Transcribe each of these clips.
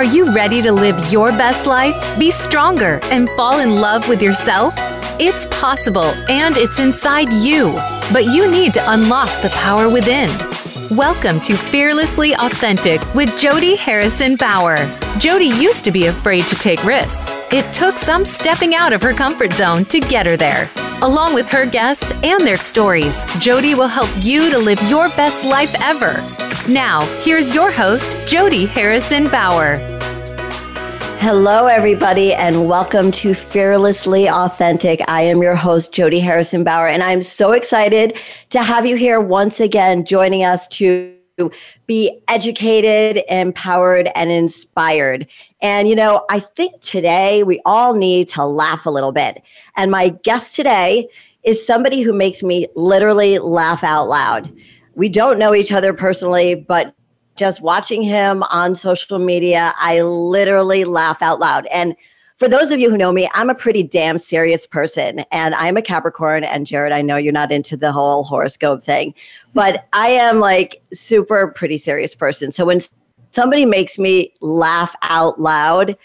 Are you ready to live your best life, be stronger, and fall in love with yourself? It's possible and it's inside you, but you need to unlock the power within. Welcome to Fearlessly Authentic with Jody Harrison Bauer. Jody used to be afraid to take risks. It took some stepping out of her comfort zone to get her there. Along with her guests and their stories, Jody will help you to live your best life ever. Now, here's your host, Jody Harrison Bauer. Hello, everybody, and welcome to Fearlessly Authentic. I am your host, Jody Harrison Bauer, and I'm so excited to have you here once again joining us to be educated, empowered, and inspired. And, you know, I think today we all need to laugh a little bit. And my guest today is somebody who makes me literally laugh out loud we don't know each other personally, but just watching him on social media, I literally laugh out loud. And for those of you who know me, I'm a pretty damn serious person and I'm a Capricorn. And Jared, I know you're not into the whole horoscope thing, but I am like super pretty serious person. So when somebody makes me laugh out loud,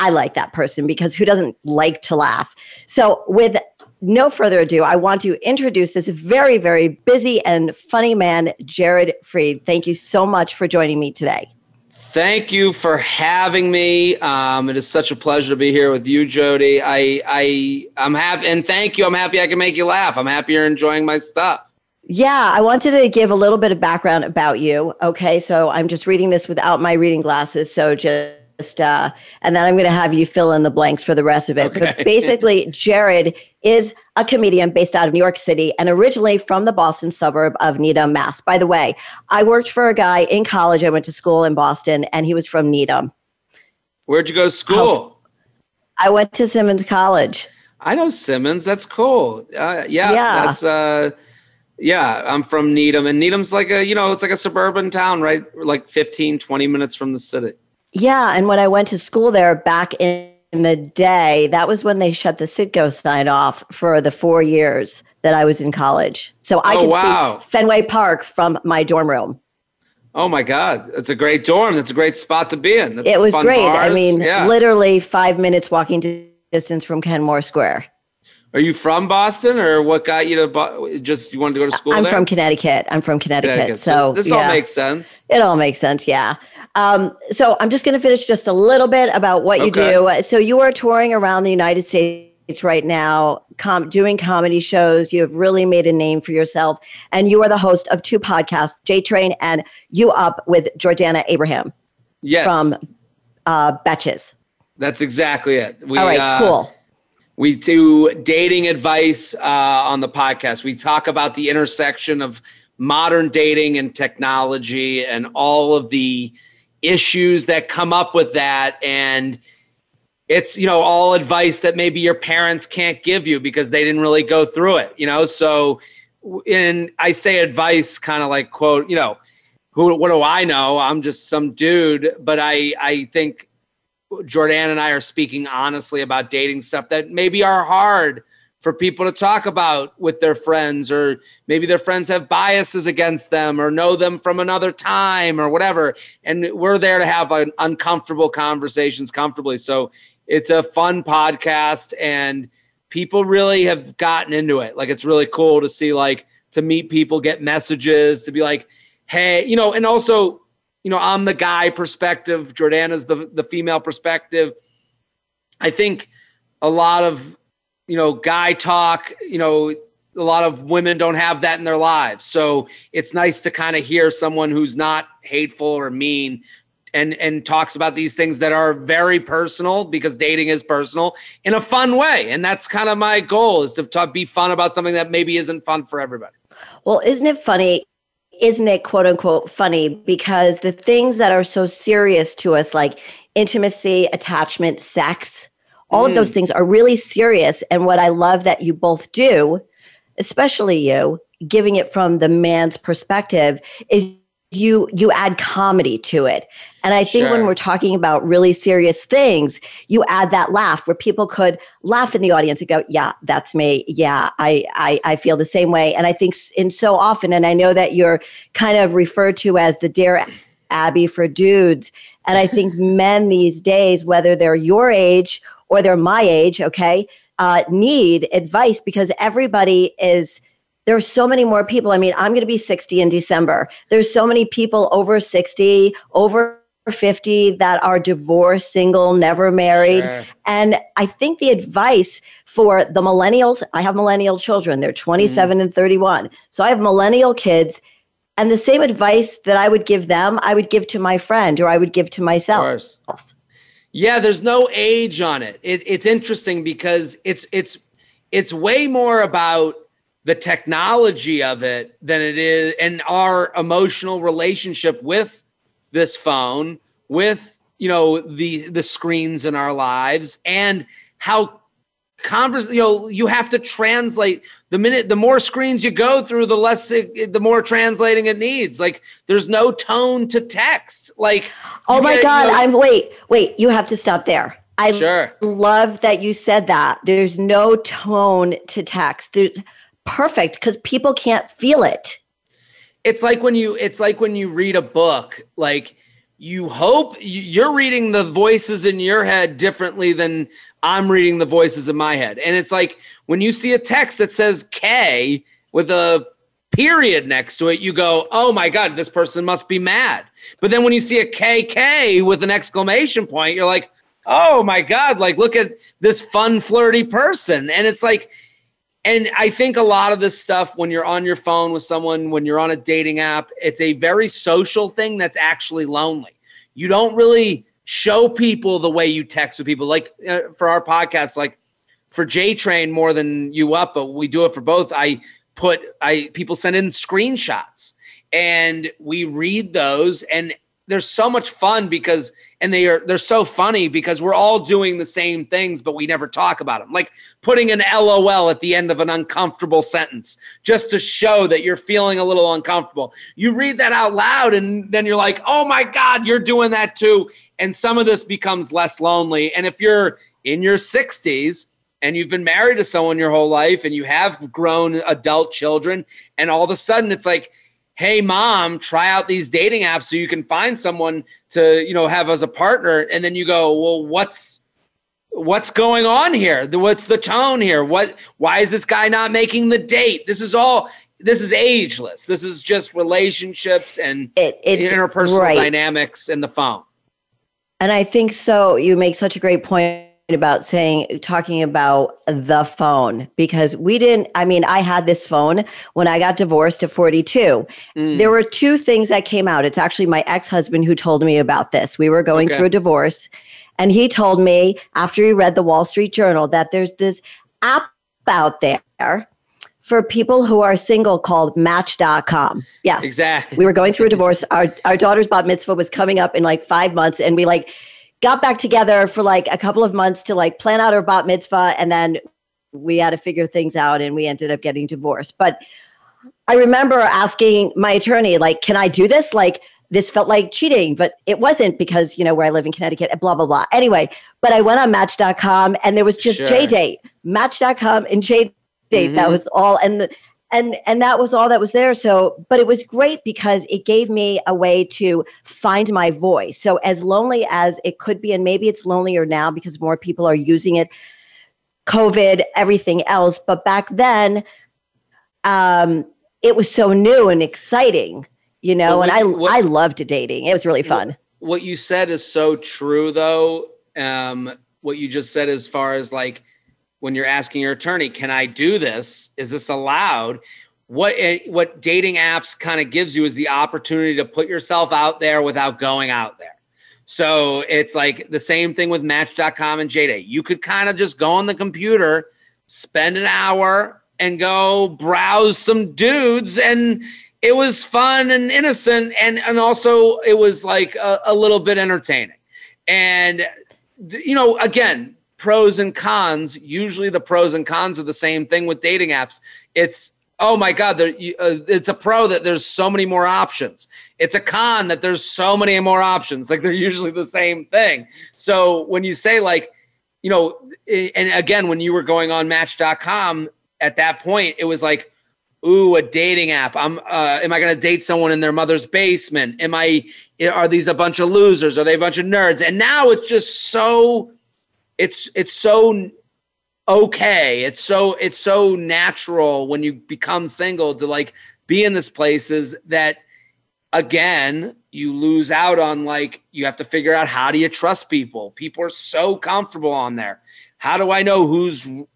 I like that person because who doesn't like to laugh? So with no further ado, I want to introduce this very, very busy and funny man, Jared Freid. Thank you so much for joining me today. Thank you for having me. Um, it is such a pleasure to be here with you, Jody. I, I, I'm happy, and thank you. I'm happy I can make you laugh. I'm happy you're enjoying my stuff. Yeah, I wanted to give a little bit of background about you. Okay, so I'm just reading this without my reading glasses, so just uh, and then I'm going to have you fill in the blanks for the rest of it. Okay. But basically, Jared is a comedian based out of New York City and originally from the Boston suburb of Needham, Mass. By the way, I worked for a guy in college. I went to school in Boston, and he was from Needham. Where'd you go to school? I went to Simmons College. I know Simmons. That's cool. Uh, yeah, yeah, that's. Uh, yeah, I'm from Needham, and Needham's like a you know it's like a suburban town, right? Like 15, 20 minutes from the city. Yeah, and when I went to school there back in the day, that was when they shut the Citgo sign off for the four years that I was in college. So I oh, could wow. see Fenway Park from my dorm room. Oh my God, it's a great dorm. That's a great spot to be in. That's it was great. Bars. I mean, yeah. literally five minutes walking distance from Kenmore Square. Are you from Boston, or what got you to Bo- just you wanted to go to school? I'm there? from Connecticut. I'm from Connecticut. Connecticut. So, so, this yeah. all makes sense. It all makes sense. Yeah. Um, so I'm just going to finish just a little bit about what you do. So you are touring around the United States right now, com- doing comedy shows. You have really made a name for yourself, and you are the host of two podcasts, J Train and You Up with Jordana Abraham. Yes. From uh, Betches. That's exactly it. We, All right, uh, cool. We do dating advice uh, on the podcast. We talk about the intersection of modern dating and technology and all of the issues that come up with that. And it's you know all advice that maybe your parents can't give you because they didn't really go through it you know? So and i say advice kind of like quote you know who what do i know? I'm just some dude. But i i think jordan and i are speaking honestly about dating stuff that maybe are hard for people to talk about with their friends, or maybe their friends have biases against them or know them from another time or whatever. And we're there to have an uncomfortable conversations comfortably. So it's a fun podcast and people really have gotten into it. Like it's really cool to see like to meet people, get messages, to be like, hey, you know, and also, you know, I'm the guy perspective, Jordana's the the female perspective. I think a lot of you know, guy talk, you know, a lot of women don't have that in their lives. So it's nice to kind of hear someone who's not hateful or mean and and talks about these things that are very personal because dating is personal in a fun way. And that's kind of my goal is to talk, be fun about something that maybe isn't fun for everybody. Well, isn't it funny? Isn't it quote unquote funny? Because the things that are so serious to us, like intimacy, attachment, sex, all mm. of those mm. things are really serious. And what I love that you both do, especially you, giving it from the man's perspective, is you you add comedy to it and i think Sure. when we're talking about really serious things you add that laugh where people could laugh in the audience and go yeah that's me yeah i i, I feel the same way and i think in so often and i know that you're kind of referred to as the dear abby for dudes and i think men these days whether they're your age or they're my age okay uh, need advice because everybody is there are so many more people. I mean, I'm going to be 60 in December. There's so many people over 60, over 50 that are divorced, single, never married. Sure. And I think the advice for the millennials, I have millennial children, they're 27 and 31. So I have millennial kids. And the same advice that I would give them, I would give to my friend or I would give to Of myself. Yeah, there's no age on it. it. It's interesting because it's it's it's way more about the technology of it than it is and our emotional relationship with this phone, with you know the the screens in our lives, and how converse you know you have to translate the minute the more screens you go through the less it, the more translating it needs like there's no tone to text like Oh my get- you God. know- I'm wait, wait, you have to stop there. I Sure. love that you said that. There's no tone to text. There's perfect because people can't feel it. it's like when you it's like when you read a book like you hope you're reading the voices in your head differently than i'm reading the voices in my head. And it's like when you see a text that says k with a period next to it you go oh my god this person must be mad. But then when you see a kk with an exclamation point you're like oh my god like look at this fun flirty person. And it's like and I think a lot of this stuff, when you're on your phone with someone, when you're on a dating app, it's a very social thing that's actually lonely. You don't really show people the way you text with people. Like uh, for our podcast, like for J Train more than you up, but we do it for both. I put I people send in screenshots and we read those and they're so much fun because and they are they're so funny because we're all doing the same things but we never talk about them like putting an lol at the end of an uncomfortable sentence just to show that you're feeling a little uncomfortable. You read that out loud and then you're like oh my god you're doing that too. And some of this becomes less lonely. And if you're in your 60s and you've been married to someone your whole life and you have grown adult children and all of a sudden it's like hey mom try out these dating apps so you can find someone to you know have as a partner. And then you go well what's what's going on here? What's the tone here? What why is this guy not making the date? This is all this is ageless. This is just relationships and It interpersonal right. dynamics in the phone. And I think so. You make such a great point about saying, talking about the phone, because we didn't, I mean, I had this phone when I got divorced at 42. Mm. There were two things that came out. It's actually my ex husband who told me about this. We were going Okay. through a divorce, and he told me after he read the Wall Street Journal that there's this app out there for people who are single called Match.com. Yes exactly we were going through a divorce. Our our daughter's bat mitzvah was coming up in like five months, and we like got back together for like a couple of months to like plan out our bat mitzvah, and then we had to figure things out, and we ended up getting divorced. But I remember asking my attorney, like, "Can I do this?" Like. This felt like cheating, but it wasn't because, you know, where I live in Connecticut, blah, blah, blah. Anyway, but I went on Match.com and there was just Sure. date, Match.com and J Date. That Mhm. was all. And the, and and that was all that was there. So but it was great because it gave me a way to find my voice. So as lonely as it could be and maybe it's lonelier now because more people are using it covid everything else but back then um it was so new and exciting you know Well, and i what- i loved dating. It was really fun. What you said is so true though. Um what you just said as far as like when you're asking your attorney can i do this is this allowed what eh, what dating apps kind of gives you is the opportunity to put yourself out there without going out there so it's like the same thing with match.com and JDate. You could kind of just go on the computer, spend an hour and go browse some dudes and it was fun and innocent and and also it was like a, a little bit entertaining. And you know, again, pros and cons, usually the pros and cons are the same thing with dating apps. It's oh my god there, you, uh, it's a pro that there's so many more options. It's a con that there's so many more options. Like they're usually the same thing. So when you say like you know and again when you were going on match.com at that point it was like ooh a dating app. I'm uh, am i going to date someone in their mother's basement? Am i are these a bunch of losers? Are they a bunch of nerds? And now it's just so it's it's so okay. It's so it's so natural when you become single to like be in this places that again you lose out on like you have to figure out how do you trust people. People are so comfortable on there. How do I know who's you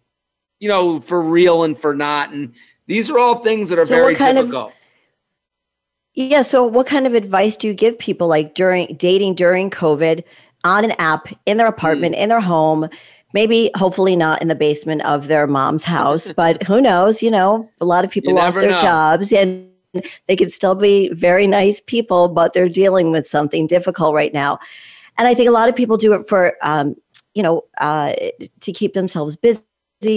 know for real and for not? And these are all things that are so very difficult. Of- yeah. So, what kind of advice do you give people like during dating during COVID on an app in their apartment, mm. in their home? maybe hopefully not in the basement of their mom's house but who knows you know a lot of people lost their know. jobs and they could still be very nice people but they're dealing with something difficult right now and i think a lot of people do it for um, you know uh, to keep themselves busy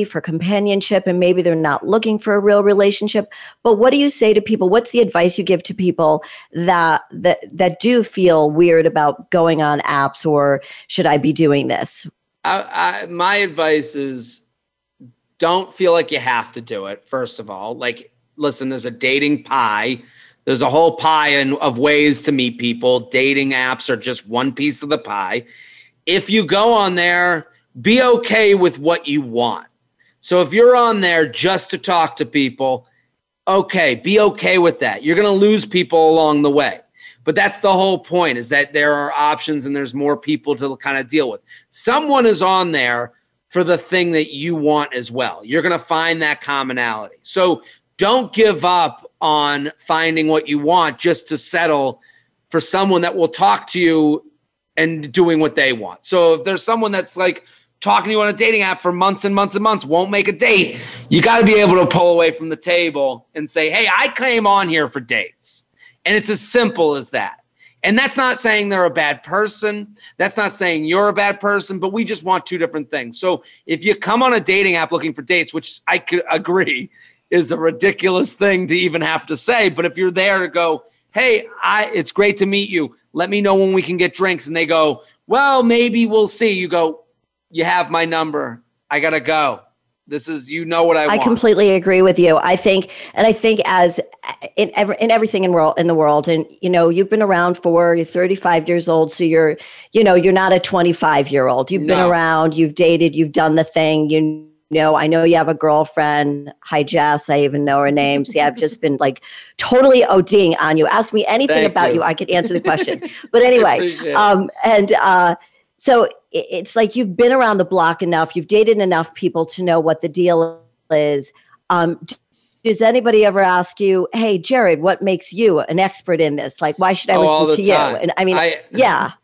for companionship and maybe they're not looking for a real relationship but what do you say to people what's the advice you give to people that that that do feel weird about going on apps or should i be doing this I, I, my advice is don't feel like you have to do it. First of all, like, listen, there's a dating pie. There's a whole pie in, of ways to meet people. Dating apps are just one piece of the pie. If you go on there, be okay with what you want. So if you're on there just to talk to people, okay, be okay with that. You're going to lose people along the way. But that's the whole point is that there are options and there's more people to kind of deal with. Someone is on there for the thing that you want as well. You're going to find that commonality. So don't give up on finding what you want just to settle for someone that will talk to you and doing what they want. So if there's someone that's like talking to you on a dating app for months and months and months, won't make a date, you got to be able to pull away from the table and say, hey, I came on here for dates. And it's as simple as that. And that's not saying they're a bad person. That's not saying you're a bad person, but we just want two different things. So if you come on a dating app looking for dates, which I could agree is a ridiculous thing to even have to say, but if you're there to go, hey, I it's great to meet you. Let me know when we can get drinks. And they go, well, maybe we'll see. You go, you have my number. I gotta go. This is you know what I. Want. I want. completely agree with you. I think, and I think as in every, in everything in world in the world, and you know, you've been around for you're 35 years old, so you're you know you're not a 25 year old. You've no. been around, you've dated, you've done the thing. You know, I know you have a girlfriend. Hi, Jess. I even know her name. See, I've just been like totally ODing on you. Ask me anything Thank about you. you. I could answer the question. But anyway, um, and uh, so it's like you've been around the block enough, you've dated enough people to know what the deal is. Um, does anybody ever ask you, "Hey, Jared, what makes you an expert in this? Like, why should I oh, listen to time. you?" And I mean, I, yeah,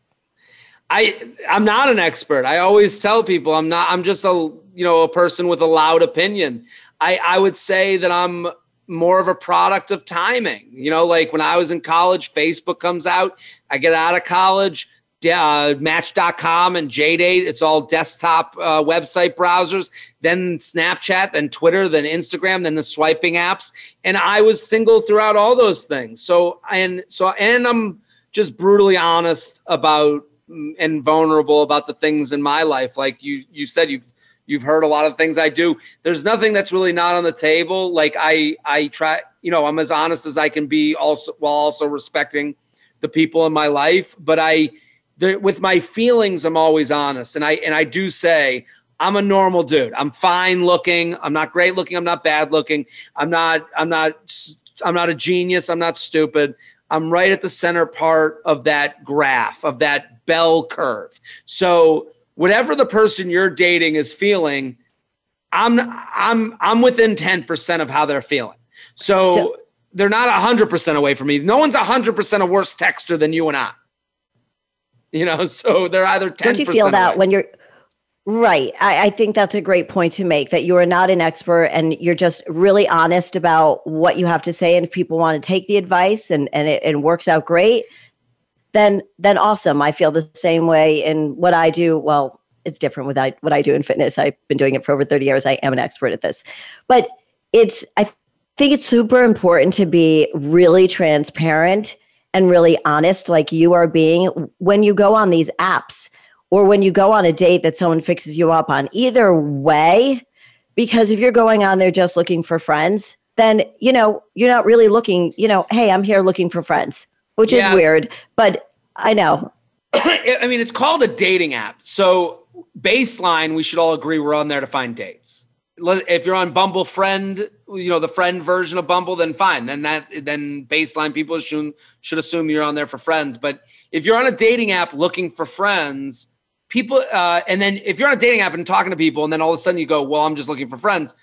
I I'm not an expert. I always tell people I'm not. I'm just a you know a person with a loud opinion. I I would say that I'm more of a product of timing. You know, like when I was in college, Facebook comes out. I get out of college uh, Match.com and JDate. It's all desktop uh, website browsers. Then Snapchat, then Twitter, then Instagram, then the swiping apps. And I was single throughout all those things. So and so and I'm just brutally honest about mm, and vulnerable about the things in my life. Like you you said, you've you've heard a lot of things I do. There's nothing that's really not on the table. Like I I try, you know, I'm as honest as I can be, also while also respecting the people in my life. But I the, with my feelings, I'm always honest, and I and I do say I'm a normal dude. I'm fine looking. I'm not great looking. I'm not bad looking. I'm not. I'm not. I'm not a genius. I'm not stupid. I'm right at the center part of that graph of that bell curve. So whatever the person you're dating is feeling, I'm I'm I'm within 10% of how they're feeling. So they're not 100% away from me. No one's 100% a worse texter than you and I. You know, so they're either 10 Don't you feel that away. when you're Right. I, I, think that's a great point to make that you are not an expert and you're just really honest about what you have to say. And if people want to take the advice and, and it, it works out great, then then awesome. I feel the same way in what I do. Well, it's different with what I do in fitness. I've been doing it for over 30 years. I am an expert at this. But it's I think it's super important to be really transparent and really honest, like you are being when you go on these apps or when you go on a date that someone fixes you up on. Either way, because if you're going on there just looking for friends, then, you know, you're not really looking, you know, hey, I'm here looking for friends, which yeah. is weird. But I know. I mean, it's called a dating app. So, baseline, we should all agree we're on there to find dates if you're on Bumble Friend, you know the friend version of Bumble, then fine. Then that then baseline people assume should assume you're on there for friends. But if you're on a dating app looking for friends, people, uh, and then if you're on a dating app and talking to people, and then all of a sudden you go, "Well, I'm just looking for friends,"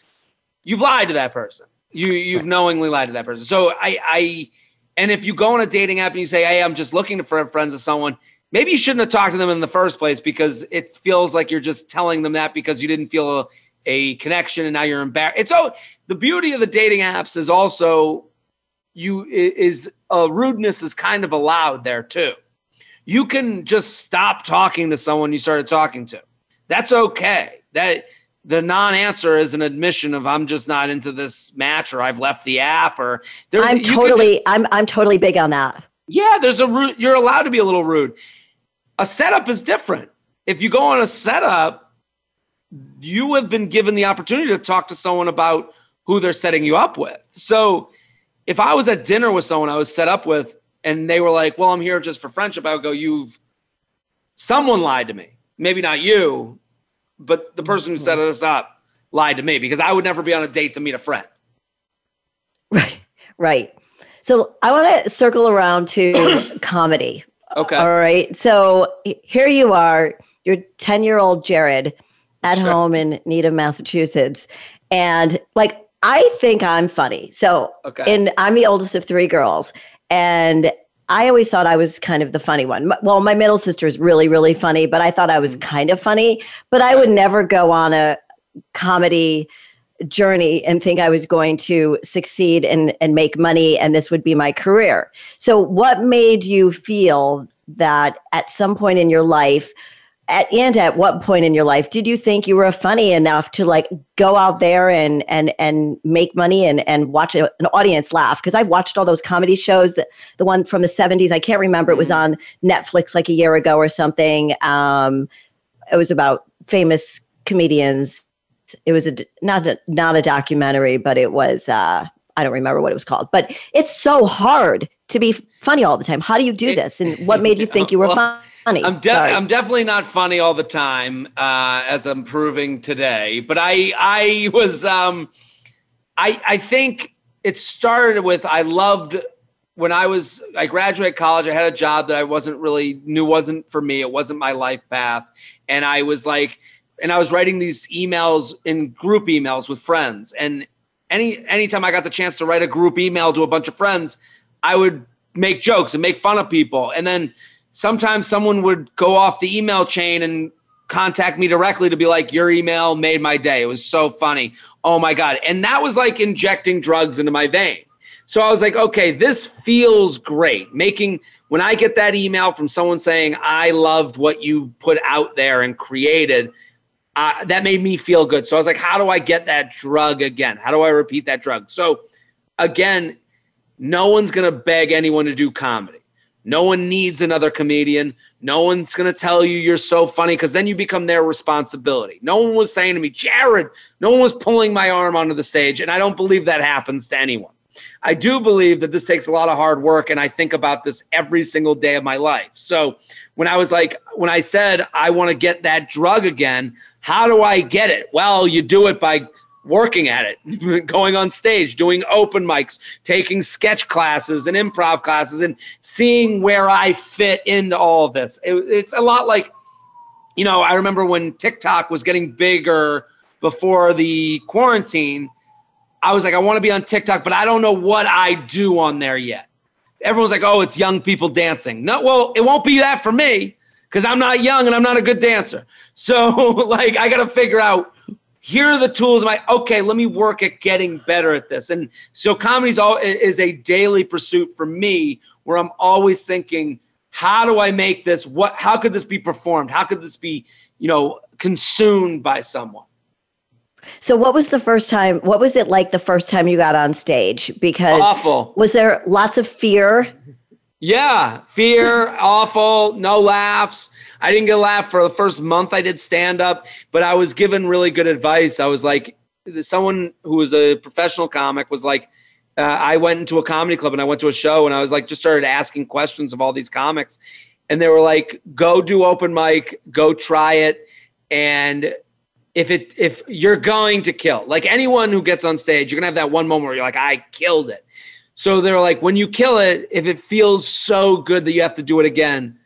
you've lied to that person. You you've right. knowingly lied to that person. So I I, and if you go on a dating app and you say, "Hey, I'm just looking for friends with someone," maybe you shouldn't have talked to them in the first place because it feels like you're just telling them that because you didn't feel a connection and now you're embarrassed. It's oh the beauty of the dating apps is also you is uh, rudeness is kind of allowed there too. You can just stop talking to someone you started talking to. That's okay. That the non-answer is an admission of I'm just not into this match or I've left the app or I'm totally just, I'm I'm totally big on that. Yeah, there's a you're allowed to be a little rude. A setup is different. If you go on a setup, you have been given the opportunity to talk to someone about who they're setting you up with. So if I was at dinner with someone I was set up with and they were like, well, I'm here just for friendship, I would go, you've, someone lied to me. Maybe not you, but the person who set mm-hmm. us up lied to me because I would never be on a date to meet a friend. Right, right. So I want to circle around to comedy. Okay. All right. So here you are, your 10 year old Jared at sure. home in Needham, Massachusetts. And like, I think I'm funny. So, okay. and I'm the oldest of three girls. And I always thought I was kind of the funny one. Well, my middle sister is really, really funny, but I thought I was mm-hmm. kind of funny. But I would never go on a comedy journey and think I was going to succeed and, and make money and this would be my career. So, what made you feel that at some point in your life, at and at what point in your life did you think you were funny enough to like go out there and and and make money and and watch an audience laugh? Because i've watched all those comedy shows that the one from the 70s i can't remember it was mm-hmm. on netflix like a year ago or something. Um it was about famous comedians. It was a not a not a documentary but it was uh i don't remember what it was called. But it's so hard to be funny all the time. How do you do this? And what made you think you were well, funny. I'm, de- I'm definitely not funny all the time, uh, as I'm proving today. But I I was um, I I think it started with I loved when I was I graduated college. I had a job that I wasn't really knew wasn't for me. It wasn't my life path, and I was like, and I was writing these emails in group emails with friends, and any anytime I got the chance to write a group email to a bunch of friends, I would make jokes and make fun of people, and then sometimes someone would go off the email chain and contact me directly to be like, Your email made my day. It was so funny. Oh my God. And that was like injecting drugs into my vein. So I was like, okay, this feels great. Making when I get that email from someone saying, I loved what you put out there and created, uh, that made me feel good. So I was like, how do I get that drug again? How do I repeat that drug? So again, no one's going to beg anyone to do comedy. No one needs another comedian. No one's going to tell you you're so funny because then you become their responsibility. No one was saying to me, Jared, no one was pulling my arm onto the stage. And I don't believe that happens to anyone. I do believe that this takes a lot of hard work. And I think about this every single day of my life. So when I was like, when I said, I want to get that drug again, how do I get it? Well, you do it by working at it, going on stage, doing open mics, taking sketch classes and improv classes, and seeing where I fit into all of this. It, it's a lot like, you know, I remember when TikTok was getting bigger before the quarantine. I was like, I want to be on TikTok, but I don't know what I do on there yet. Everyone's like, oh, it's young people dancing. No, well, it won't be that for me because I'm not young and I'm not a good dancer. So, like, I got to figure out here are the tools. Am I okay? Let me work at getting better at this. And so comedy is a daily pursuit for me, where I'm always thinking, how do I make this? What? How could this be performed? How could this be, you know, consumed by someone? So, what was the first time? What was it like the first time you got on stage? Because awful. Was there lots of fear? Yeah, fear, awful, no laughs. I didn't get a laugh for the first month I did stand up, but I was given really good advice. I was like, someone who was a professional comic was like, uh, I went into a comedy club and I went to a show and I was like, just started asking questions of all these comics. And they were like, go do open mic, go try it. And if it if you're going to kill, like anyone who gets on stage, you're gonna have that one moment where you're like, I killed it. So they're like, when you kill it, if it feels so good that you have to do it again,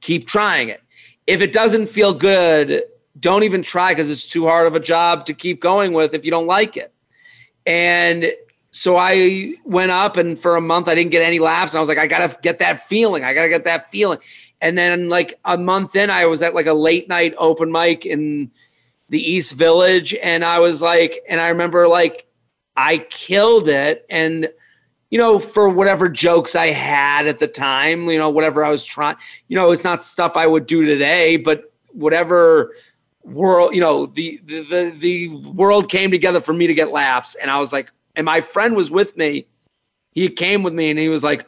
keep trying it. If it doesn't feel good, don't even try because it's too hard of a job to keep going with if you don't like it. And so I went up and for a month I didn't get any laughs. And I was like, I gotta get that feeling. I gotta get that feeling. And then like a month in, I was at like a late night open mic in the East Village. And I was like, and I remember like I killed it. And you know, for whatever jokes I had at the time, you know, whatever I was trying, you know, it's not stuff I would do today, but whatever world, you know, the, the the world came together for me to get laughs, and I was like, and my friend was with me. He came with me, and he was like,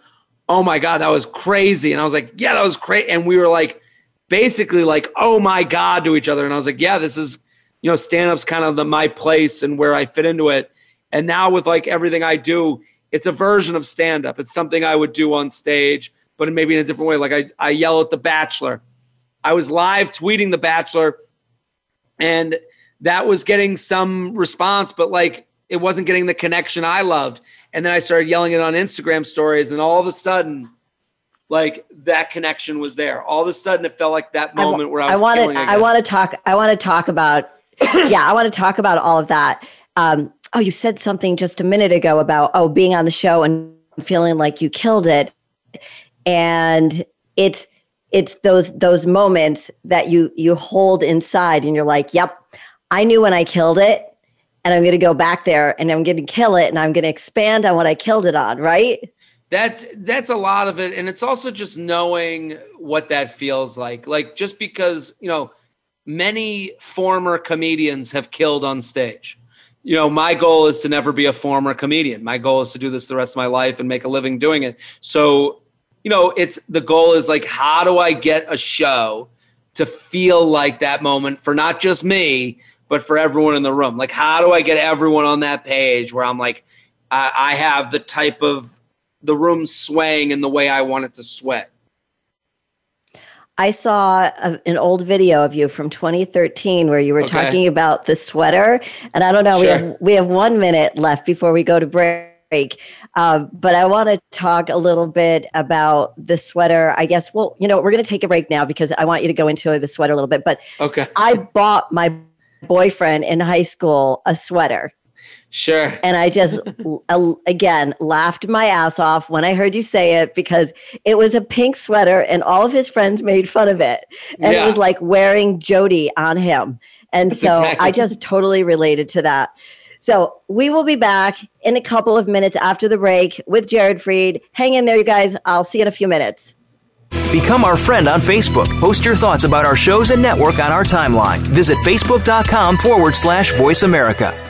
"Oh my god, that was crazy," and I was like, "Yeah, that was great," and we were like, basically like, "Oh my god" to each other, and I was like, "Yeah, this is." You know, stand up's kind of the my place and where I fit into it. And now with like everything I do, it's a version of stand up. It's something I would do on stage, but maybe in a different way. Like I, I yell at The Bachelor. I was live tweeting The Bachelor and that was getting some response, but like it wasn't getting the connection I loved. And then I started yelling it on Instagram stories, and all of a sudden, like that connection was there. All of a sudden, it felt like that moment where I was. I want to. I want to talk. I want to talk about. yeah, I want to talk about all of that. Um, oh, you said something just a minute ago about oh being on the show and feeling like you killed it, and it's it's those those moments that you you hold inside and you're like yep i knew when i killed it and i'm going to go back there and i'm going to kill it and i'm going to expand on what i killed it on right? That's that's a lot of it. And it's also just knowing what that feels like. Like just because you know many former comedians have killed on stage you know my goal is to never be a former comedian my goal is to do this the rest of my life and make a living doing it so you know, it's the goal is like, how do I get a show to feel like that moment for not just me, but for everyone in the room? Like, how do I get everyone on that page where I'm like, I, I have the type of the room swaying in the way I want it to sway? I saw a, an old video of you from 2013 where you were okay. talking about the sweater, and I don't know. Sure. We have we have one minute left before we go to break. Uh, but I want to talk a little bit about the sweater. I guess, well, you know, we're going to take a break now because I want you to go into the sweater a little bit. But okay. I bought my boyfriend in high school a sweater. Sure. And I just, again, laughed my ass off when I heard you say it because it was a pink sweater and all of his friends made fun of it. And yeah. it was like wearing Jody on him. And That's so exactly. I just totally related to that. So we will be back in a couple of minutes after the break with Jared Freid. Hang in there, you guys. I'll see you in a few minutes. Become our friend on Facebook. Post your thoughts about our shows and network on our timeline. Visit facebook.com forward slash voice America.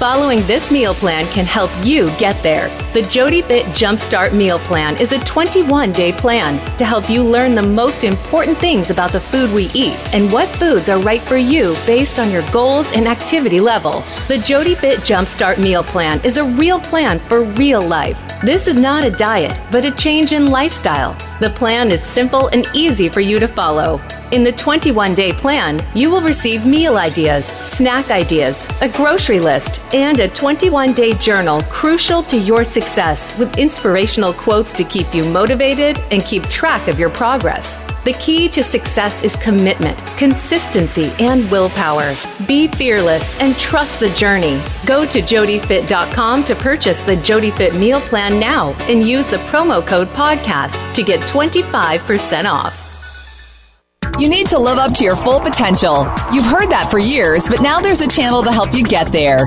following this meal plan can help you get there. The Jody Fit Jumpstart Meal Plan is a 21 day plan to help you learn the most important things about the food we eat and what foods are right for you based on your goals and activity level. The Jody Fit Jumpstart Meal Plan is a real plan for real life. This is not a diet, but a change in lifestyle. The plan is simple and easy for you to follow. In the 21 day plan, you will receive meal ideas, snack ideas, a grocery list, and a 21 day journal crucial to your success with inspirational quotes to keep you motivated and keep track of your progress. The key to success is commitment, consistency, and willpower. Be fearless and trust the journey. Go to jodyfit.com to purchase the JodyFit meal plan now and use the promo code podcast to get 25% off. You need to live up to your full potential. You've heard that for years, but now there's a channel to help you get there.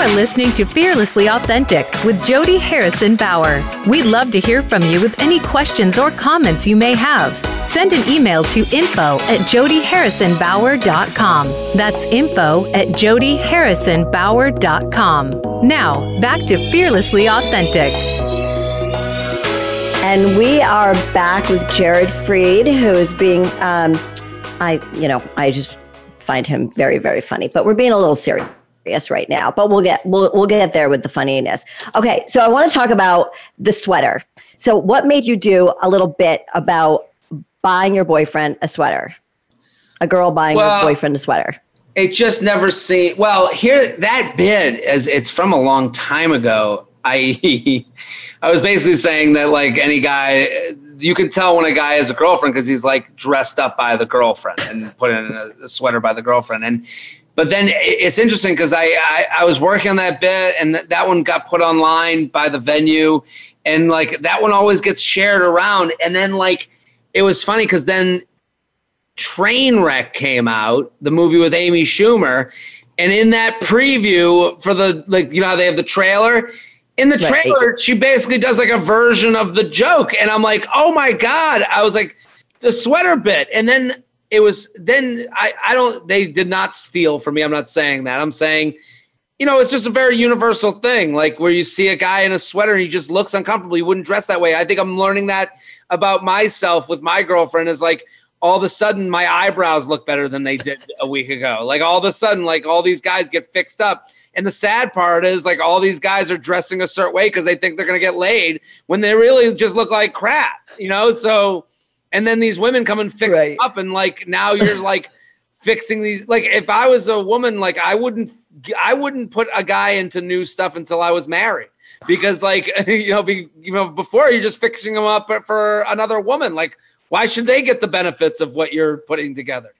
are listening to Fearlessly Authentic with Jody Harrison Bauer. We'd love to hear from you with any questions or comments you may have. Send an email to info at jodyharrisonbauer.com. That's info at jodyharrisonbauer.com. Now, back to Fearlessly Authentic. And we are back with Jared Freid, who is being, um, I, you know, I just find him very, very funny. But we're being a little serious right now. But we'll get we'll we'll get there with the funniness. Okay, so I want to talk about the sweater. So, what made you do a little bit about buying your boyfriend a sweater? A girl buying well, her boyfriend a sweater it just never seemed well here that bit as it's from a long time ago i i was basically saying that like any guy you can tell when a guy has a girlfriend because he's like dressed up by the girlfriend and put in a sweater by the girlfriend and but then it's interesting because I, I, I was working on that bit and th- that one got put online by the venue and like that one always gets shared around and then like it was funny because then Trainwreck came out, the movie with Amy Schumer, and in that preview for the like, you know how they have the trailer. In the trailer, right. she basically does like a version of the joke, and I'm like, oh my god! I was like, the sweater bit, and then it was then I I don't they did not steal from me. I'm not saying that. I'm saying you know, it's just a very universal thing, like where you see a guy in a sweater and he just looks uncomfortable. He wouldn't dress that way. I think I'm learning that about myself with my girlfriend is like, all of a sudden my eyebrows look better than they did a week ago. Like all of a sudden, like all these guys get fixed up. And the sad part is like all these guys are dressing a certain way because they think they're gonna get laid when they really just look like crap, you know? So and then these women come and fix right. up and like now you're like fixing these like if I was a woman, like I wouldn't I wouldn't put a guy into new stuff until I was married because like you know be, you know before you're just fixing them up for another woman like why should they get the benefits of what you're putting together?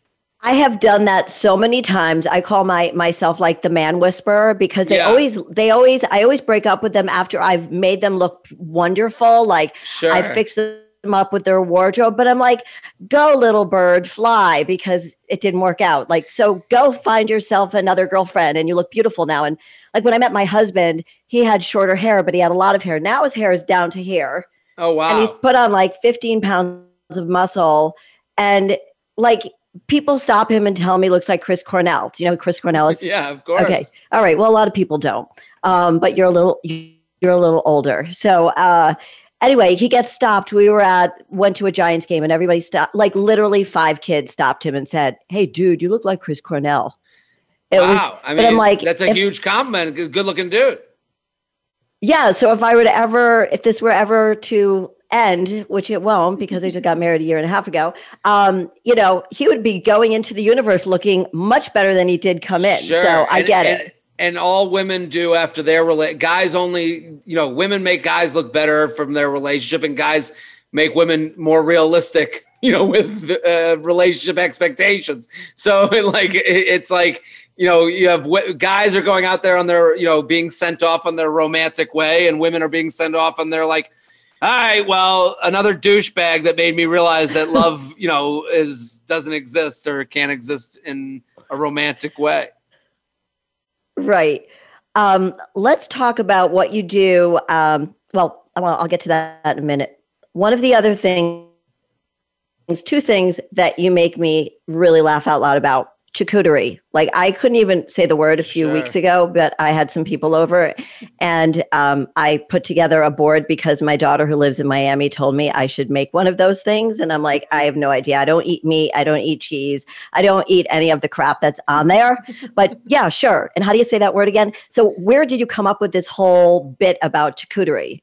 I have done that so many times. I call my myself like the man whisperer because they yeah. always they always I always break up with them after I've made them look wonderful. Like sure. I fixed them up with their wardrobe, but I'm like, go little bird, fly because it didn't work out. Like so go find yourself another girlfriend and you look beautiful now. And like when I met my husband, he had shorter hair, but he had a lot of hair. Now his hair is down to here. Oh wow. And he's put on like 15 pounds of muscle. And like people stop him and tell him he looks like Chris Cornell. Do you know Chris Cornell is? Yeah, of course. Okay. All right. Well, a lot of people don't. Um, but you're a little you're a little older. So uh anyway, he gets stopped. We were at went to a Giants game and everybody stopped like literally five kids stopped him and said, Hey dude, you look like Chris Cornell. It wow. Was, I mean, I'm like, that's a if, huge compliment. Good looking dude. Yeah. So if I were to ever, if this were ever to end, which it won't because they just got married a year and a half ago, um, you know, he would be going into the universe looking much better than he did come in. Sure. So I and, get and, it. And all women do after their relate guys only, you know, women make guys look better from their relationship and guys make women more realistic you know, with uh, relationship expectations. So like, it's like, you know, you have w- guys are going out there on their, you know, being sent off on their romantic way, and women are being sent off on their like, all right, well, another douchebag that made me realize that love, you know, is doesn't exist or can't exist in a romantic way. Right. Um, let's talk about what you do. Um, well, I'll get to that in a minute. One of the other things, two things that you make me really laugh out loud about charcuterie. Like I couldn't even say the word a few sure. weeks ago, but I had some people over and um, I put together a board because my daughter who lives in Miami told me I should make one of those things. And I'm like, I have no idea. I don't eat meat. I don't eat cheese. I don't eat any of the crap that's on there. But yeah, sure. And how do you say that word again? So where did you come up with this whole bit about charcuterie?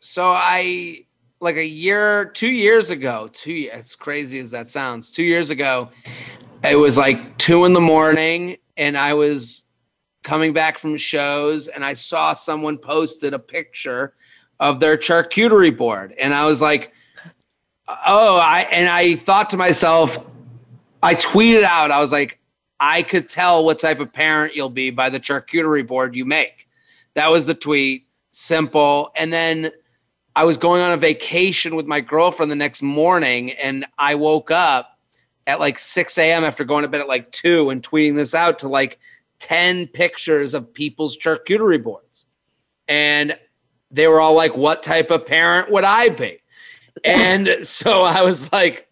So I like a year, two years ago, two as crazy as that sounds, two years ago, it was like two in the morning and I was coming back from shows and I saw someone posted a picture of their charcuterie board. And I was like, oh, I, and I thought to myself, I tweeted out, I was like, I could tell what type of parent you'll be by the charcuterie board you make. That was the tweet, simple. And then I was going on a vacation with my girlfriend the next morning and I woke up at like 6 a.m. after going to bed at like 2 and tweeting this out to like 10 pictures of people's charcuterie boards. And they were all like, What type of parent would I be? And so I was like,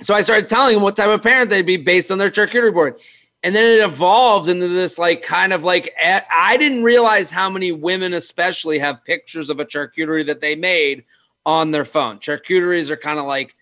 So I started telling them what type of parent they'd be based on their charcuterie board. And then it evolved into this, like, kind of like, I didn't realize how many women, especially, have pictures of a charcuterie that they made on their phone. Charcuteries are kind of like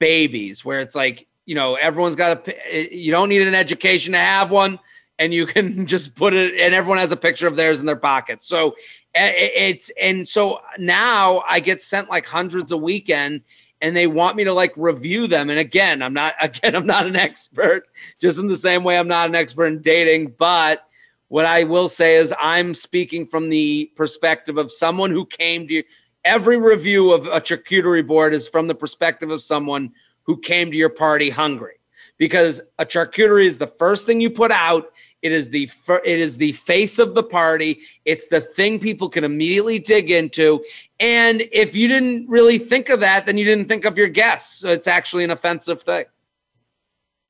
babies, where it's like you know, everyone's got a, eh, you don't need an education to have one and you can just put it and everyone has a picture of theirs in their pocket. So eh, eh, it's, and so now I get sent like hundreds a weekend and they want me to like review them. And again, I'm not, again, I'm not an expert, just in the same way I'm not an expert in dating. But what I will say is I'm speaking from the perspective of someone who came to you. every review of a charcuterie board is from the perspective of someone who came to your party hungry because a charcuterie is the first thing you put out it is the it is the face of the party it's the thing people can immediately dig into and if you didn't really think of that then you didn't think of your guests so it's actually an offensive thing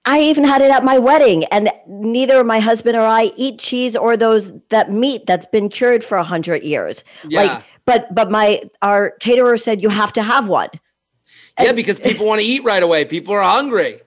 I even had it at my wedding, and neither my husband or I eat cheese or those that meat that's been cured for a hundred years. Yeah. Like, but but my our caterer said you have to have one. Yeah, because people want to eat right away. People are hungry.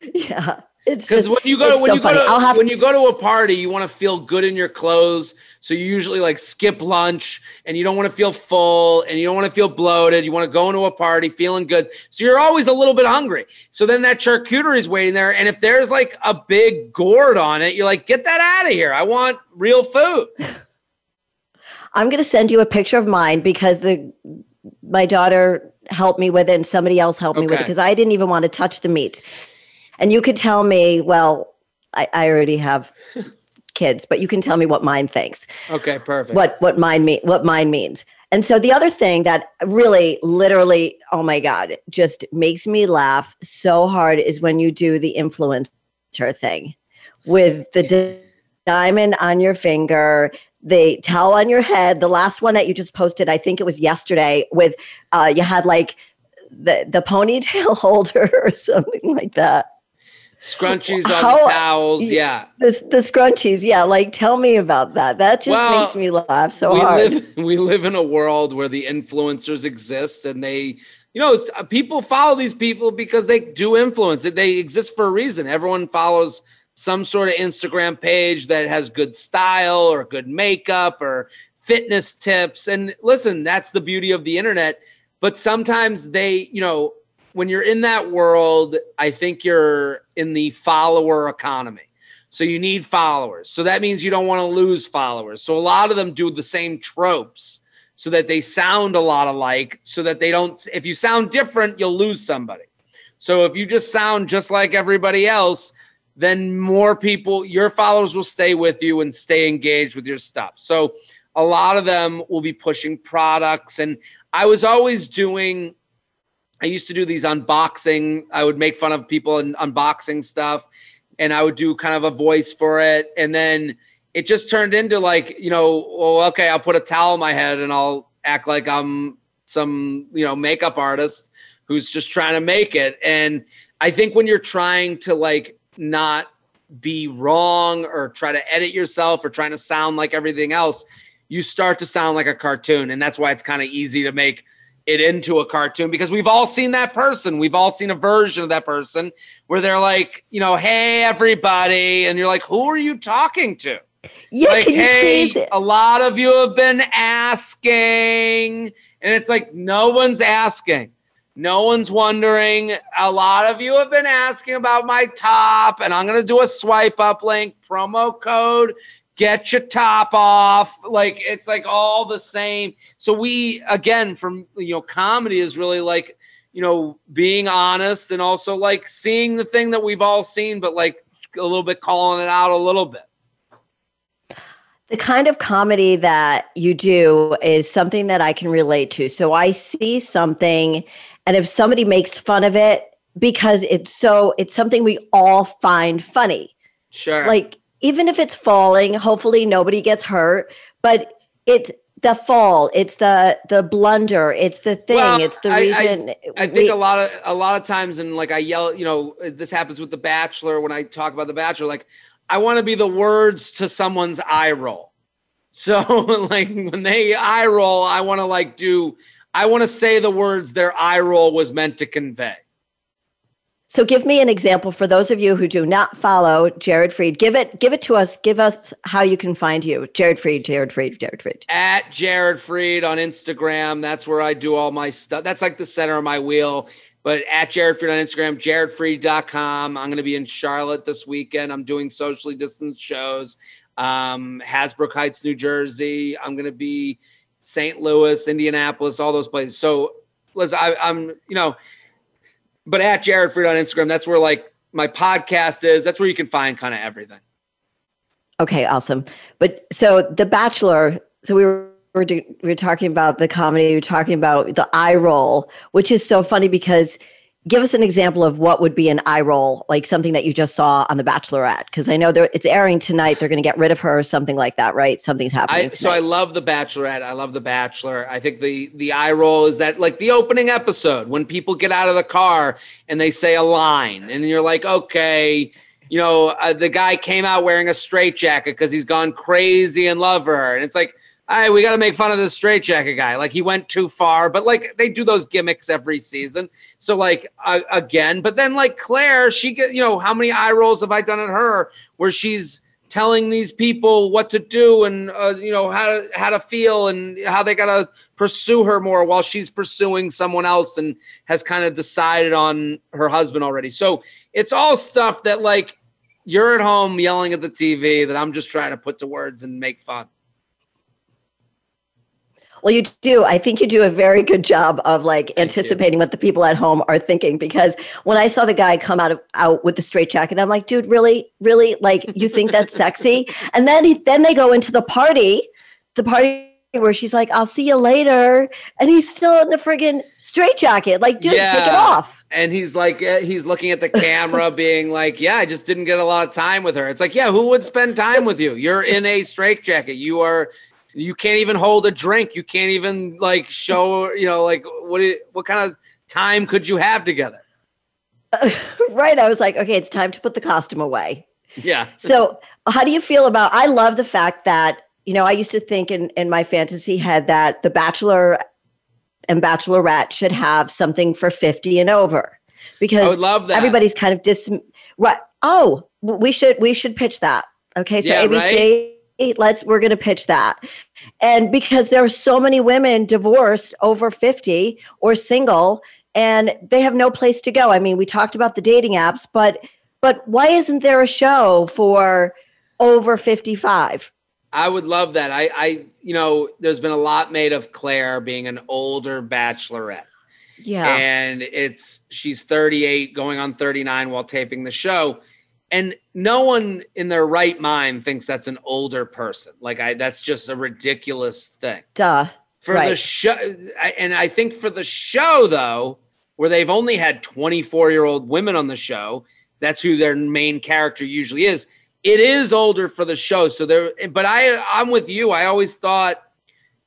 Yeah. It's because when you go to when so you go to when you go to a party, you want to feel good in your clothes. So you usually like skip lunch, and you don't want to feel full, and you don't want to feel bloated. You want to go into a party feeling good. So you're always a little bit hungry. So then that charcuterie is waiting there, and if there's like a big gourd on it, you're like, get that out of here. I want real food. I'm going to send you a picture of mine because the my daughter helped me with it and somebody else helped okay. me with it because I didn't even want to touch the meat. And you could tell me, well, I, I already have kids, but you can tell me what mine thinks. Okay, perfect. What what mine mean what mine means. And so the other thing that really literally, oh my God, just makes me laugh so hard is when you do the influencer thing with the di- diamond on your finger the towel on your head. The last one that you just posted, I think it was yesterday, with uh, you had like the the ponytail holder or something like that. Scrunchies on How, the towels, yeah. The, the scrunchies, yeah. Like, tell me about that. That just well, makes me laugh so we hard. Live, we live in a world where the influencers exist, and they, you know, uh, people follow these people because they do influence. They exist for a reason. Everyone follows some sort of Instagram page that has good style or good makeup or fitness tips. And listen, that's the beauty of the internet. But sometimes they, you know, when you're in that world, I think you're in the follower economy. So you need followers. So that means you don't want to lose followers. So a lot of them do the same tropes so that they sound a lot alike, so that they don't, if you sound different, you'll lose somebody. So if you just sound just like everybody else, then more people, your followers will stay with you and stay engaged with your stuff. So a lot of them will be pushing products. And I was always doing I used to do these unboxing. I would make fun of people and unboxing stuff, and I would do kind of a voice for it, and then it just turned into like you know, well, okay, I'll put a towel on my head and I'll act like I'm some you know makeup artist who's just trying to make it. And I think when you're trying to like not be wrong or try to edit yourself or trying to sound like everything else, you start to sound like a cartoon. And that's why it's kind of easy to make it into a cartoon because we've all seen that person. We've all seen a version of that person where they're like, you know, hey, everybody. And you're like, who are you talking to? Yeah, like, can you hey, a lot of you have been asking. And it's like, no one's asking. No one's wondering. A lot of you have been asking about my top, and I'm going to do a swipe up link promo code. Get your top off. Like it's like all the same. So we again from you know comedy is really like you know being honest and also like seeing the thing that we've all seen, but like a little bit calling it out a little bit. the kind of comedy that you do is something that I can relate to. So I see something, and if somebody makes fun of it because it's so, it's something we all find funny. Sure. Like, even if it's falling, hopefully nobody gets hurt, but it's the fall, it's the the blunder, it's the thing, Well, it's the I- I- reason. I think we- a lot of a lot of times, and like I yell, you know, this happens with The Bachelor when I talk about The Bachelor. Like, I want to be the words to someone's eye roll. So, like when they eye roll, I want to like do. I want to say the words their eye roll was meant to convey. So give me an example for those of you who do not follow Jared Freid. Give it give it to us. Give us how you can find you. Jared Freid, Jared Freid, Jared Freid. At Jared Freid on Instagram. That's where I do all my stuff. That's like the center of my wheel. But at Jared Freid on Instagram, jaredfreid.com. I'm going to be in Charlotte this weekend. I'm doing socially distanced shows. Um, Hasbrouck Heights, New Jersey. I'm going to be St. Louis, Indianapolis, all those places. So, listen, I, I'm, you know, but at Jared Freid on Instagram, that's where like my podcast is. That's where you can find kind of everything. Okay, awesome. But so The Bachelor. So we were we were, do, we were talking about the comedy. We were talking about the eye roll, which is so funny because give us an example of what would be an eye roll, like something that you just saw on The Bachelorette. Because I know it's airing tonight. They're going to get rid of her or something like that, right? Something's happening. I, so I love the Bachelorette. I love the Bachelor. I think the the eye roll is that like the opening episode when people get out of the car and they say a line, and you're like, okay, you know, uh, the guy came out wearing a straitjacket because he's gone crazy and love her, and it's like. All right, we got to make fun of this straitjacket guy. Like he went too far, but like they do those gimmicks every season. So like uh, again, but then like Claire, she get you know how many eye rolls have I done at her where she's telling these people what to do and uh, you know how to how to feel and how they gotta pursue her more while she's pursuing someone else and has kind of decided on her husband already. So it's all stuff that like you're at home yelling at the TV that I'm just trying to put to words and make fun. Well, you do. I think you do a very good job of like anticipating what the people at home are thinking. Because when I saw the guy come out of out with the straight jacket, I'm like, dude, really, really, like you think that's sexy? And then he, then they go into the party, the party where she's like, I'll see you later, and he's still in the friggin' straight jacket. Like, dude, take it off. And he's like, uh, he's looking at the camera, being like, "Yeah, I just didn't get a lot of time with her." It's like, yeah, who would spend time with you? You're in a straitjacket. You are, you can't even hold a drink. You can't even like show, you know, like what? What kind of time could you have together? right. I was like, okay, it's time to put the costume away. Yeah. So, how do you feel about? I love the fact that you know I used to think in in my fantasy head that the Bachelor and Bachelorette should have something for fifty and over because I would love that. everybody's kind of dis. Right? Oh, we should we should pitch that. Okay, so Yeah, ABC. Let's we're going to pitch that. And because there are so many women divorced over 50 or single and they have no place to go. I mean, we talked about the dating apps, but but why isn't there a show for over 55? I would love that. I, I, you know, there's been a lot made of Claire being an older bachelorette. Yeah. and it's she's 38 going on 39 while taping the show and no one in their right mind thinks that's an older person like i that's just a ridiculous thing Duh. for the show and i think for the show though where they've only had 24 year old women on the show. That's who their main character usually is. It is older for the show. So there, but I, I'm with you. I always thought,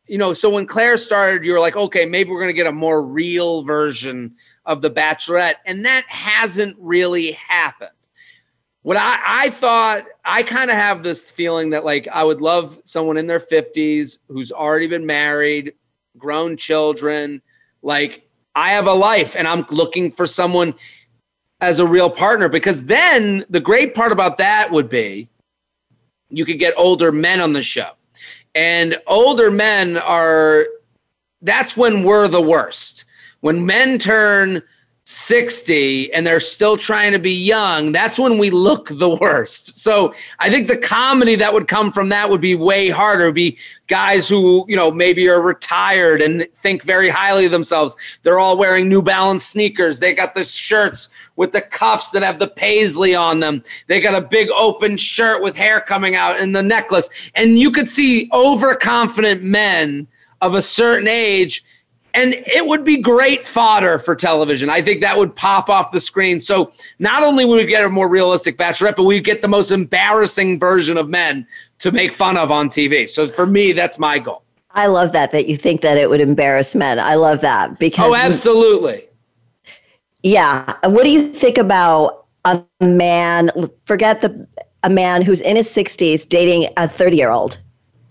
you know, so when Claire started, you were like, okay, maybe we're going to get a more real version of The Bachelorette. And that hasn't really happened. What I, I thought, I kind of have this feeling that like I would love someone in their 50s who's already been married, grown children, like I have a life and I'm looking for someone as a real partner because then the great part about that would be you could get older men on the show. And older men are that's when we're the worst. When men turn 60 and they're still trying to be young, that's when we look the worst. So I think the comedy that would come from that would be way harder. It'd be guys who, you know, maybe are retired and think very highly of themselves. They're all wearing New Balance sneakers. They got the shirts with the cuffs that have the paisley on them. They got a big open shirt with hair coming out and the necklace. And you could see overconfident men of a certain age and it would be great fodder for television. I think that would pop off the screen. So not only would we get a more realistic bachelorette, but we get the most embarrassing version of men to make fun of on TV. So for me, that's my goal. I love that that you think that it would embarrass men. I love that because Oh, absolutely. Yeah. What do you think about a man forget the a man who's in his 60s dating a 30-year-old?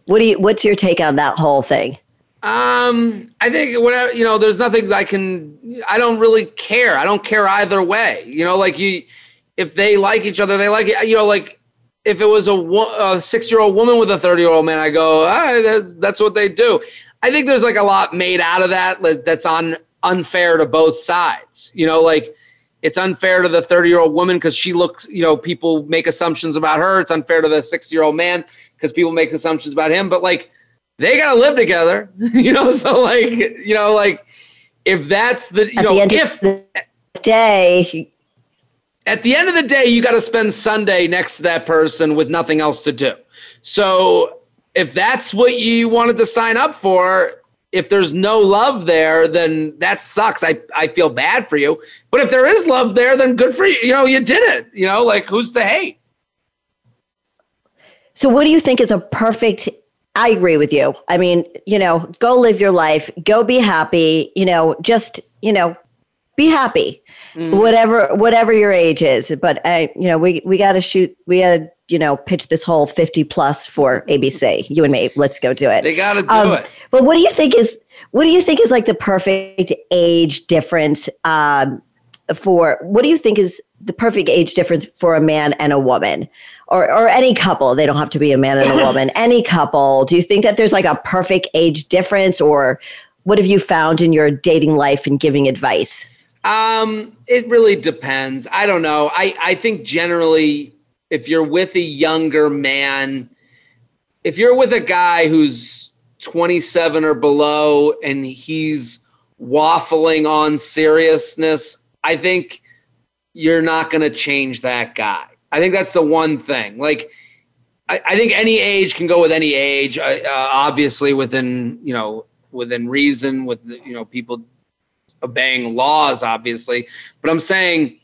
What do you what's your take on that whole thing? Um, I think whatever you know, there's nothing I can. I don't really care. I don't care either way. You know, like you, if they like each other, they like it. You know, like if it was a, a six year old woman with a 30 year old man, I go, ah, that's what they do. I think there's like a lot made out of that that's on unfair to both sides. You know, like it's unfair to the 30 year old woman because she looks, you know, people make assumptions about her. It's unfair to the 60 year old man because people make assumptions about him. But like, they got to live together, you know. So like, you know, like if that's the you at know the if the day, at the end of the day you got to spend Sunday next to that person with nothing else to do. So if that's what you wanted to sign up for, if there's no love there, then that sucks. I, I feel bad for you. But if there is love there, then good for you. You know, you did it. You know, like who's to hate? So, what do you think is a perfect? I agree with you. I mean, you know, go live your life, go be happy. You know, just you know, be happy, mm. whatever whatever your age is. But I, you know, we we got to shoot. We got to you know pitch this whole fifty plus for ABC. You and me, let's go do it. They got to do um, it. But what do you think is what do you think is like the perfect age difference um, for? What do you think is the perfect age difference for a man and a woman? Or or any couple they don't have to be a man and a woman any couple do you think that there's like a perfect age difference or what have you found in your dating life and giving advice? Um it really depends. I don't know. I i think generally if you're with a younger man if you're with a guy who's 27 or below and he's waffling on seriousness i think you're not going to change that guy I think that's the one thing. Like, I, I think any age can go with any age. Uh, uh, obviously, within you know within reason, with you know people obeying laws, obviously. But I'm saying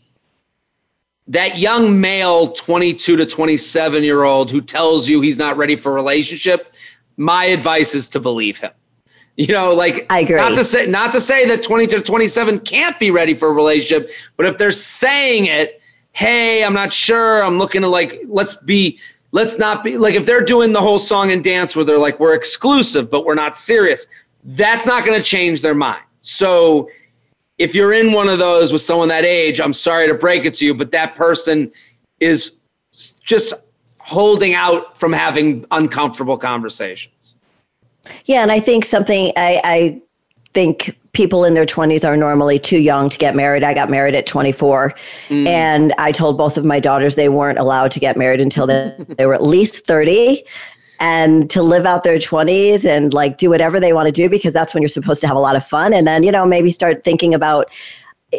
that young male, 22 to 27 year old, who tells you he's not ready for a relationship. My advice is to believe him. You know, like I agree. Not to say not to say that 20 to 27 can't be ready for a relationship, but if they're saying it hey, I'm not sure. I'm looking to like, let's be, let's not be like, if they're doing the whole song and dance where they're like, we're exclusive, but we're not serious, that's not going to change their mind. So if you're in one of those with someone that age, I'm sorry to break it to you, but that person is just holding out from having uncomfortable conversations. Yeah, and I think something I, I think people in their 20s are normally too young to get married. I got married at 24. Mm. And I told both of my daughters they weren't allowed to get married until they, they were at least 30 and to live out their 20s and like do whatever they want to do because that's when you're supposed to have a lot of fun. And then, you know, maybe start thinking about,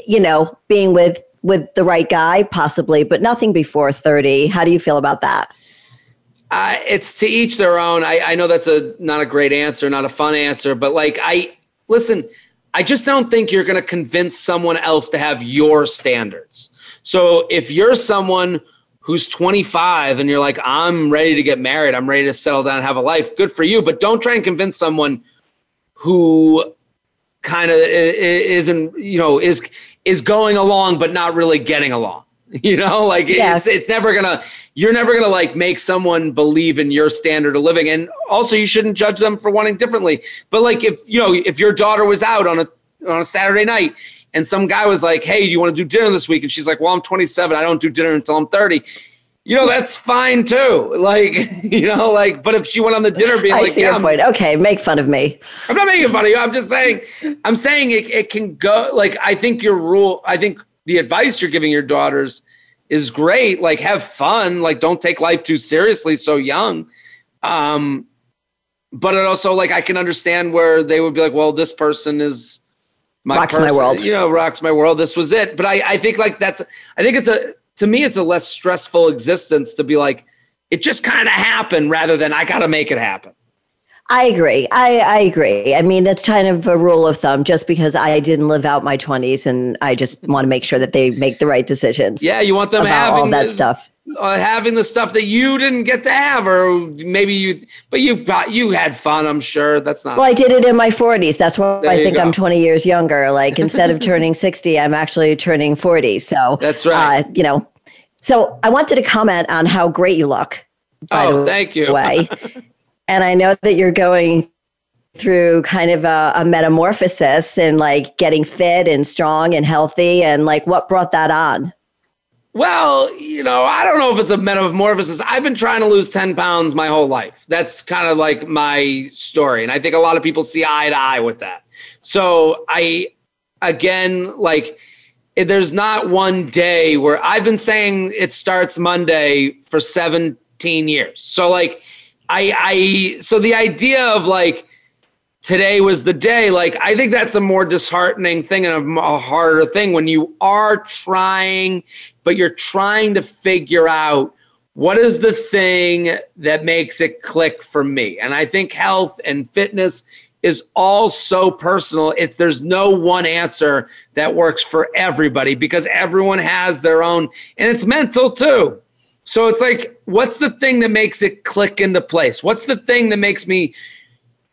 you know, being with with the right guy possibly, but nothing before 30. How do you feel about that? Uh, it's to each their own. I, I know that's a not a great answer, not a fun answer, but like I listen, I just don't think you're going to convince someone else to have your standards. So if you're someone who's 25 and you're like, I'm ready to get married, I'm ready to settle down have a life, good for you. But don't try and convince someone who kind of isn't, you know, is is going along but not really getting along. You know, like yeah. it's it's never gonna you're never gonna like make someone believe in your standard of living. And also you shouldn't judge them for wanting differently. But like if you know, if your daughter was out on a on a Saturday night and some guy was like, Hey, do you want to do dinner this week? And she's like, Well, I'm 27, I don't do dinner until I'm 30 you know that's fine too. Like you know, like but if she went on the dinner being I like, see yeah, your point. Okay, make fun of me. I'm not making fun of you. I'm just saying. I'm saying it, it can go. Like I think your rule. I think the advice you're giving your daughters is great. Like have fun. Like don't take life too seriously so young. Um, but it also like I can understand where they would be like, well, this person is my rocks person, my world. You know, rocks my world. This was it. But I I think like that's I think it's a to me, it's a less stressful existence to be like, it just kind of happened rather than I got to make it happen. I agree. I, I agree. I mean, that's kind of a rule of thumb just because I didn't live out my 20s and I just want to make sure that they make the right decisions. Yeah, you want them about having all that the, stuff. Uh, having the stuff that you didn't get to have, or maybe you, but you got you had fun. I'm sure that's not. Well, I did it in my 40s. That's why There I think go. I'm 20 years younger. Like instead of turning 60, I'm actually turning 40. So That's right. Uh, you know, so I wanted to comment on how great you look. By Oh, the thank you. way, and I know that you're going through kind of a, a metamorphosis and like getting fit and strong and healthy and like what brought that on Well, you know, I don't know if it's a metamorphosis. I've been trying to lose 10 pounds my whole life. That's kind of like my story. And I think a lot of people see eye to eye with that. So I, again, like, eh, there's not one day where I've been saying it starts Monday for 17 years. So, like, I, I, so the idea of like, today was the day. Like, I think that's a more disheartening thing and a harder thing when you are trying, but you're trying to figure out what is the thing that makes it click for me. And I think health and fitness is all so personal. It's there's no one answer that works for everybody because everyone has their own, and it's mental too. So it's like, what's the thing that makes it click into place? What's the thing that makes me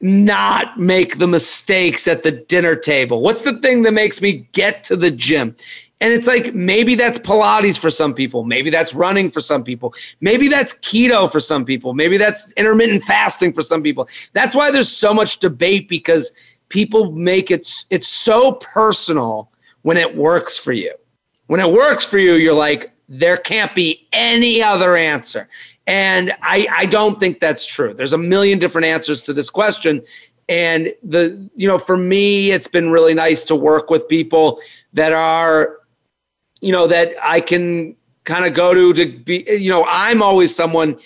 not make the mistakes at the dinner table? What's the thing that makes me get to the gym? And it's like maybe that's Pilates for some people. Maybe that's running for some people. Maybe that's keto for some people. Maybe that's intermittent fasting for some people. That's why there's so much debate because people make it it's so personal when it works for you. When it works for you, you're like there can't be any other answer. And I, I don't think that's true. There's a million different answers to this question. And the, you know, for me, it's been really nice to work with people that are, you know, that I can kind of go to to be, you know, I'm always someone,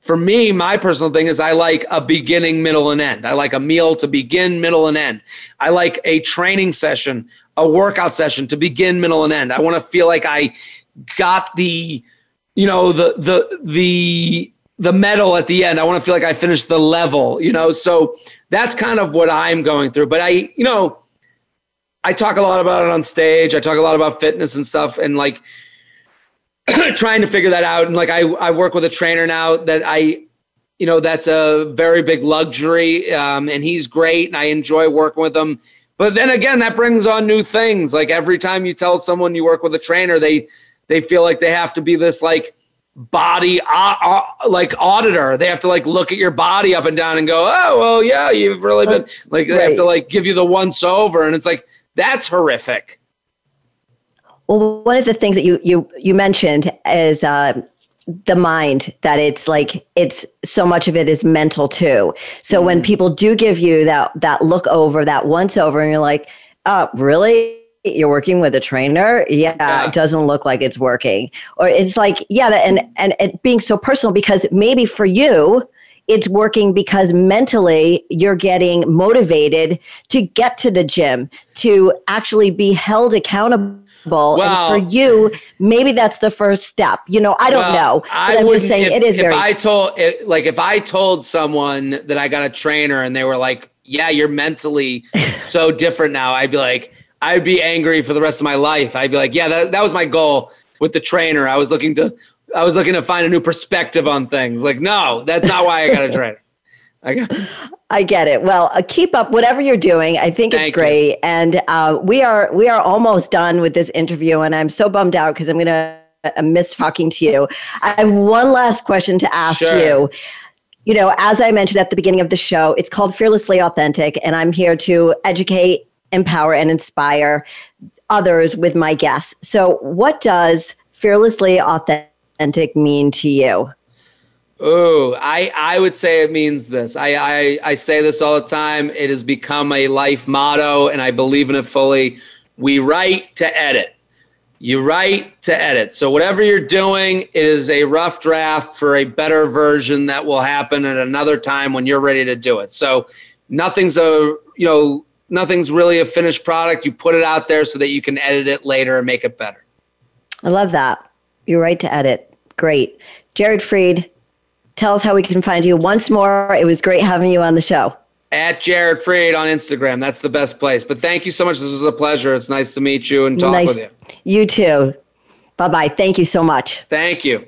for me, my personal thing is I like a beginning, middle, and end. I like a meal to begin, middle, and end. I like a training session, a workout session to begin, middle, and end. I want to feel like I got the, you know, the the the the medal at the end. I want to feel like I finished the level, you know. So that's kind of what I'm going through. But I, you know, I talk a lot about it on stage. I talk a lot about fitness and stuff, and like trying to figure that out. And like I, I work with a trainer now that I, you know, that's a very big luxury, um, and he's great, and I enjoy working with him. But then again, that brings on new things. Like every time you tell someone you work with a trainer, they they feel like they have to be this like body uh, uh, like auditor. They have to like look at your body up and down and go, oh well, yeah, you've really been like they have to like give you the once over, and it's like that's horrific. Well, one of the things that you you you mentioned is uh, the mind. That it's like it's so much of it is mental too. So when people do give you that that look over, that once over, and you're like, "Uh, really? You're working with a trainer? Yeah, Yeah. it doesn't look like it's working." Or it's like, yeah, and and it being so personal because maybe for you. It's working because mentally you're getting motivated to get to the gym, to actually be held accountable Well- and for you, maybe that's the first step. You know, I don't Well, know. But I I'm just saying if, it is if very I told it, like if I told someone that I got a trainer and they were like yeah, you're mentally so different now. I'd be like, I'd be angry for the rest of my life. I'd be like, yeah, that, that was my goal with the trainer. I was looking to, I was looking to find a new perspective on things. Like, no, that's not why I got a trainer. I got. I get it. Well, uh, keep up whatever you're doing. I think Thank it's great, you. and uh, we are we are almost done with this interview, and I'm so bummed out because I'm going to uh, miss talking to you. I have one last question to ask sure. you. You know, as I mentioned at the beginning of the show, it's called Fearlessly Authentic, and I'm here to educate, empower, and inspire others with my guests. So, what does fearlessly authentic mean to you? Oh, I, I would say it means this. I, I, I say this all the time. It has become a life motto, and I believe in it fully. We write to edit. You write to edit. So whatever you're doing it is a rough draft for a better version that will happen at another time when you're ready to do it. So nothing's a you know nothing's really a finished product. You put it out there so that you can edit it later and make it better. I love that. You're right to edit. Great. Jared Freid, tell us how we can find you once more. It was great having you on the show. At Jared Freid on Instagram. That's the best place. But thank you so much. This was a pleasure. It's nice to meet you and talk nice. with you. You too. Bye bye. Thank you so much. Thank you.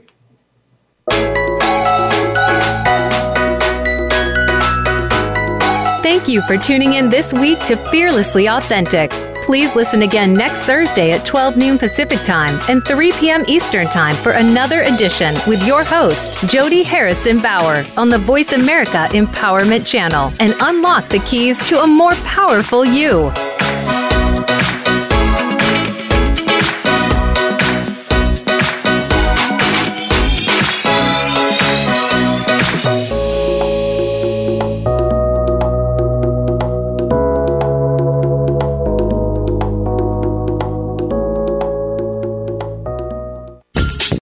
Thank you for tuning in this week to Fearlessly Authentic. Please listen again next Thursday at 12 noon Pacific Time and 3 p.m. Eastern Time for another edition with your host, Jody Harrison Bauer, on the Voice America Empowerment Channel and unlock the keys to a more powerful you.